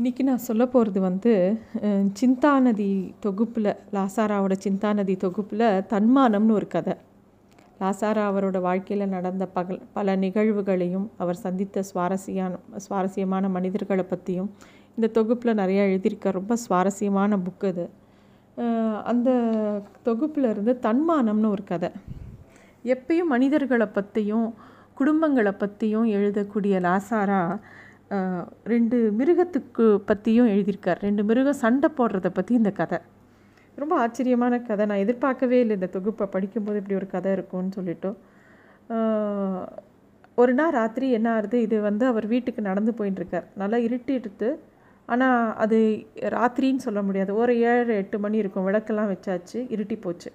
இன்றைக்கி நான் சொல்ல போகிறது வந்து சிந்தாநதி தொகுப்பில் லாசாராவோட சிந்தாநதி தொகுப்பில் தன்மானம்னு ஒரு கதை. லாசாரா அவரோட வாழ்க்கையில் நடந்த பகல் பல நிகழ்வுகளையும் அவர் சந்தித்த சுவாரஸ்யான சுவாரஸ்யமான மனிதர்களை பற்றியும் இந்த தொகுப்பில் நிறையா எழுதியிருக்க ரொம்ப சுவாரஸ்யமான புக் அது. அந்த தொகுப்பில் இருந்து தன்மானம்னு ஒரு கதை. எப்பயும் மனிதர்களை பற்றியும் குடும்பங்களை பற்றியும் எழுதக்கூடிய லாசாரா ரெண்டு மிருகத்துக்கு பற்றியும் எழுதியிருக்கார். ரெண்டு மிருகம் சண்டை போடுறத பற்றி இந்த கதை. ரொம்ப ஆச்சரியமான கதை. நான் எதிர்பார்க்கவே இல்லை இந்த தொகுப்பை படிக்கும்போது இப்படி ஒரு கதை இருக்கும்னு சொல்லிட்டு. ஒரு நாள் ராத்திரி என்ன ஆகுது? இது வந்து அவர் வீட்டுக்கு நடந்து போயின்னு இருக்கார் நல்லா இருட்டிடுத்து ஆனால் அது ராத்திரின்னு சொல்ல முடியாது. ஒரு ஏழு எட்டு மணி இருக்கும். விளக்கெல்லாம் வச்சாச்சு. இருட்டி போச்சு.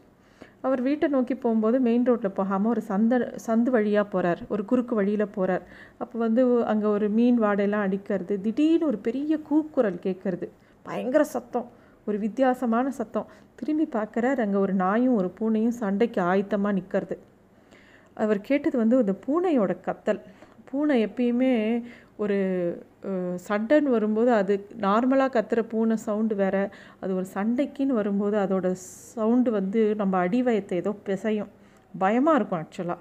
அவர் வீட்டை நோக்கி போகும்போது மெயின் ரோட்டில் போகாமல் ஒரு சந்த சந்து வழியாக போகிறார் ஒரு குறுக்கு வழியில் போகிறார் அப்போ வந்து அங்கே ஒரு மீன் வாடையெல்லாம் அடிக்கிறது திடீர்னு ஒரு பெரிய கூக்குரல் கேட்கறது. பயங்கர சத்தம். ஒரு வித்தியாசமான சத்தம். திரும்பி பார்க்குறார் அங்கே ஒரு நாயும் ஒரு பூனையும் சண்டைக்கு ஆயத்தமாக நிற்கிறது அவர் கேட்டது வந்து இந்த பூனையோட கத்தல். பூனை எப்பயுமே ஒரு சண்டைன்னு வரும்போது அது நார்மலாக கத்துற பூனை சவுண்டு வேற. அது ஒரு சண்டைக்குன்னு வரும்போது அதோட சவுண்டு வந்து நம்ம அடிவயத்தை ஏதோ பிசையும். பயமாக இருக்கும் ஆக்சுவலாக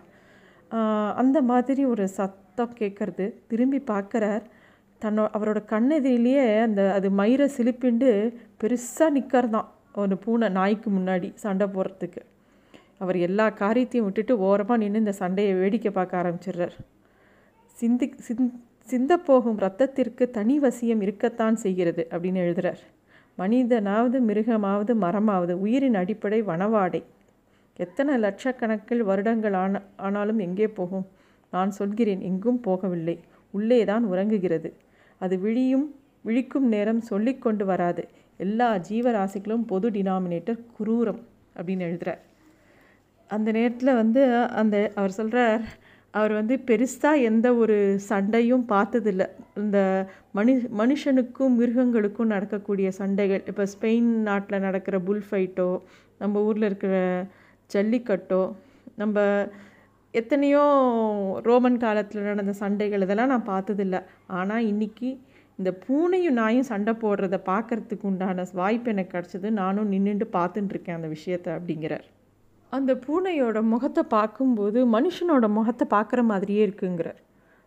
அந்த மாதிரி ஒரு சத்தம் கேட்குறது திரும்பி பார்க்குறார் தன்னோ அவரோட கண்ணெதிரிலேயே அந்த அது மயிரை சிலிப்பிண்டு பெருசாக நிற்கிறதான் ஒரு பூனை நாய்க்கு முன்னாடி சண்டை போடுறதுக்கு. அவர் எல்லா காரியத்தையும் விட்டுட்டு ஓரமாக நின்று இந்த சண்டையை வேடிக்கை பார்க்க ஆரம்பிச்சிடுறார். சிந்தி சிந் சிந்தப்போகும் ரத்தத்திற்கு தனி வசியம் இருக்கத்தான் செய்கிறது அப்படின்னு எழுதுறார். மனிதனாவது மிருகமாவது மரமாவது உயிரின் அடிப்படை வனவாடை. எத்தனை லட்சக்கணக்கில் வருடங்கள் ஆன ஆனாலும் எங்கே போகும்? நான் சொல்கிறேன் எங்கும் போகவில்லை. உள்ளே தான் உறங்குகிறது. அது விழியும் விழிக்கும் நேரம் சொல்லிக் கொண்டு வராது. எல்லா ஜீவராசிகளும் பொது டினாமினேட்டர் குரூரம் அப்படின்னு எழுதுகிறார் அந்த நேரத்தில் வந்து அந்த அவர் சொல்கிறார் அவர் வந்து பெருசாக எந்த ஒரு சண்டையும் பார்த்ததில்ல. இந்த மனு மனுஷனுக்கும் மிருகங்களுக்கும் நடக்கக்கூடிய சண்டைகள் இப்போ ஸ்பெயின் நாட்டில் நடக்கிற புல் ஃபைட்டோ நம்ம ஊரில் இருக்கிற ஜல்லிக்கட்டோ நம்ம எத்தனையோ ரோமன் காலத்தில் நடந்த சண்டைகள் இதெல்லாம் நான் பார்த்ததில்ல. ஆனால் இன்னைக்கு இந்த பூனையும் நாயும் சண்டை போடுறத பார்க்கறதுக்கு உண்டான வாய்ப்பு எனக்கு கிடச்சிது. நானும் நின்றுட்டு பார்த்துட்டுருக்கேன் அந்த விஷயத்தை அப்படிங்கிறார். அந்த பூனையோட முகத்தை பார்க்கும்போது மனுஷனோட முகத்தை பார்க்குற மாதிரியே இருக்குங்கிறார்.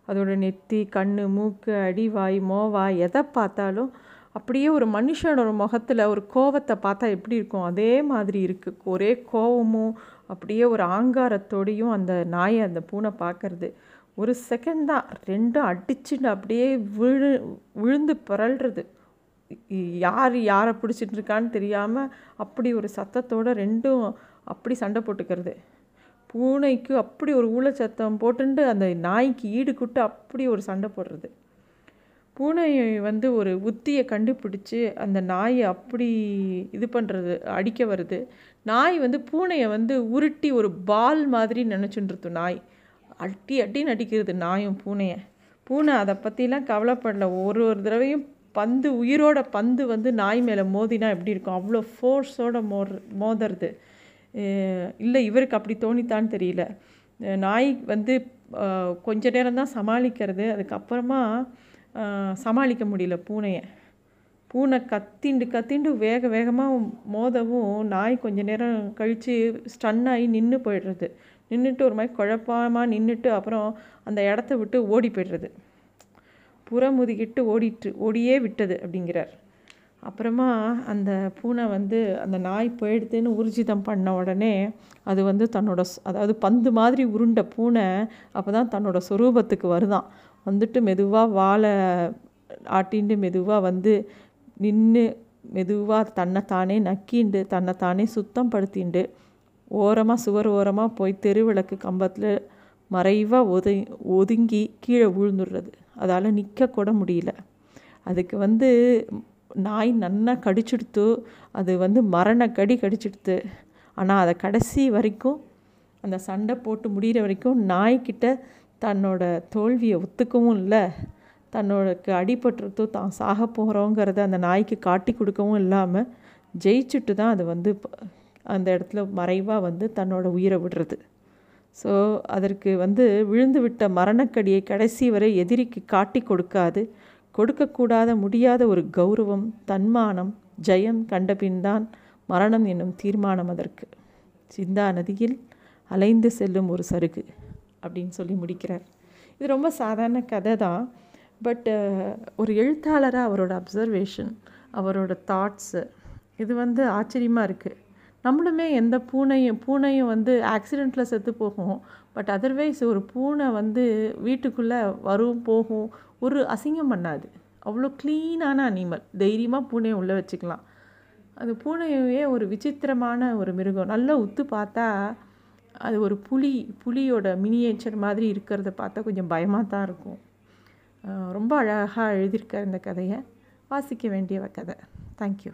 அதோட நெத்தி கண் மூக்கு அடிவாய் மோவாய் எதை பார்த்தாலும் அப்படியே ஒரு மனுஷனோட முகத்தில் ஒரு கோவத்தை பார்த்தா எப்படி இருக்கும்? அதே மாதிரி இருக்குது ஒரே கோவமும் அப்படியே ஒரு ஆங்காரத்தோடையும் அந்த நாயை அந்த பூனை பார்க்கறது. ஒரு செகண்ட் தான். ரெண்டும் அடிச்சுட்டு அப்படியே விழு விழுந்து பிறல்றது யார் யாரை பிடிச்சிட்டு இருக்கான்னு தெரியாமல் அப்படி ஒரு சத்தத்தோடு ரெண்டும் அப்படி சண்டை போட்டுக்கிறது. பூனைக்கு அப்படி ஒரு ஊழச்சத்தம் போட்டுண்டு அந்த நாய்க்கு ஈடு குட்டு அப்படி ஒரு சண்டை போடுறது. பூனை வந்து ஒரு உத்தியை கண்டுபிடிச்சி அந்த நாயை அப்படி இது பண்ணுறது அடிக்க வருது. நாய் வந்து பூனையை வந்து உருட்டி ஒரு பால் மாதிரி நினச்சுட்டு நாய். அட்டி அட்டின்னு அடிக்கிறது நாயும் பூனையை. பூனை அதை பற்றிலாம் கவலைப்படல. ஒரு ஒரு தடவையும் பந்து உயிரோட பந்து வந்து நாய் மேலே மோதினா எப்படி இருக்கும்? அவ்வளோ ஃபோர்ஸோட மோர் மோதுறது. இல்லை இவருக்கு அப்படி தோணித்தான்னு தெரியல. நாய் வந்து கொஞ்ச நேரம் தான் சமாளிக்கிறது. அதுக்கப்புறமா சமாளிக்க முடியல பூனையை. பூனை கத்திண்டு கத்திண்டு வேக வேகமாக மோதவும் நாய் கொஞ்ச நேரம் கழித்து ஸ்டன் ஆகி நின்று போயிடுறது. நின்றுட்டு ஒரு மாதிரி குழப்பமாக நின்றுட்டு அப்புறம் அந்த இடத்த விட்டு ஓடி போய்டுறது. புறமுதுகிட்டு ஓடிட்டு ஓடியே விட்டது அப்படிங்கிறார். அப்புறமா அந்த பூனை வந்து அந்த நாய் போயிடுதுன்னு ஊர்ஜிதம் பண்ண உடனே அது வந்து தன்னோட அதாவது பந்து மாதிரி உருண்ட பூனை அப்போ தான் தன்னோட சொரூபத்துக்கு வருதான். வந்துட்டு மெதுவாக வாழை ஆட்டின்னு மெதுவாக வந்து நின்று மெதுவாக தன்னைத்தானே நக்கிண்டு தன்னைத்தானே சுத்தம் படுத்திண்டு ஓரமாக சுவர் ஓரமாக போய் தெருவிளக்கு கம்பத்தில் மறைவாக ஒது ஒதுங்கி கீழே விழுந்துடுறது. அதால் நிற்க முடியல. அதுக்கு வந்து நாய் நன்னா கடிச்சிடுத்து அது வந்து மரண கடி கடிச்சிடுத்து. ஆனால் அதை கடைசி வரைக்கும் அந்த சண்டை போட்டு முடிகிற வரைக்கும் நாய்க்கிட்ட தன்னோட தோல்வியை ஒத்துக்கவும் இல்லை. தன்னோடக்கு அடிபட்டுறதோ தான் சாக போகிறோங்கிறத அந்த நாய்க்கு காட்டி கொடுக்கவும் இல்லாமல் ஜெயிச்சுட்டு தான் அது வந்து ப- அந்த இடத்துல மறைவாக வந்து தன்னோட உயிரை விடுறது. ஸோ அதற்கு வந்து விழுந்து விட்ட மரணக்கடியை கடைசி வரை எதிரிக்கு காட்டி கொடுக்காது. கொடுக்கக்கூடாத முடியாத ஒரு கௌரவம் தன்மானம் ஜெயம் கண்டபின்தான் மரணம் என்னும் தீர்மானம் அதற்கு. சிந்தா நதியில் அலைந்து செல்லும் ஒரு சருகு அப்படின்னு சொல்லி முடிக்கிறார். இது ரொம்ப சாதாரண கதை தான். பட் ஒரு எழுத்தாளராக அவரோட அப்சர்வேஷன் அவரோட தாட்ஸு இது வந்து ஆச்சரியமாக இருக்குது நம்மளுமே எந்த பூனையும் பூனையும் வந்து ஆக்சிடெண்ட்டில் செத்து போகும். பட் அதர்வைஸ் ஒரு பூனை வந்து வீட்டுக்குள்ளே வரும் போகும் ஒரு அசிங்கம் பண்ணாது. அவ்வளோ க்ளீனான அனிமல் தைரியமாக பூனையை உள்ளே வச்சுக்கலாம். அது பூனையே ஒரு விசித்திரமான ஒரு மிருகம். நல்லா உத்து பார்த்தா அது ஒரு புலி புலியோட மினியேச்சர் மாதிரி இருக்கிறத பார்த்தா கொஞ்சம் பயமாக தான் இருக்கும். ரொம்ப அழகாக எழுதியிருக்கார் இந்த கதையை. வாசிக்க வேண்டிய கதை. தேங்க்யூ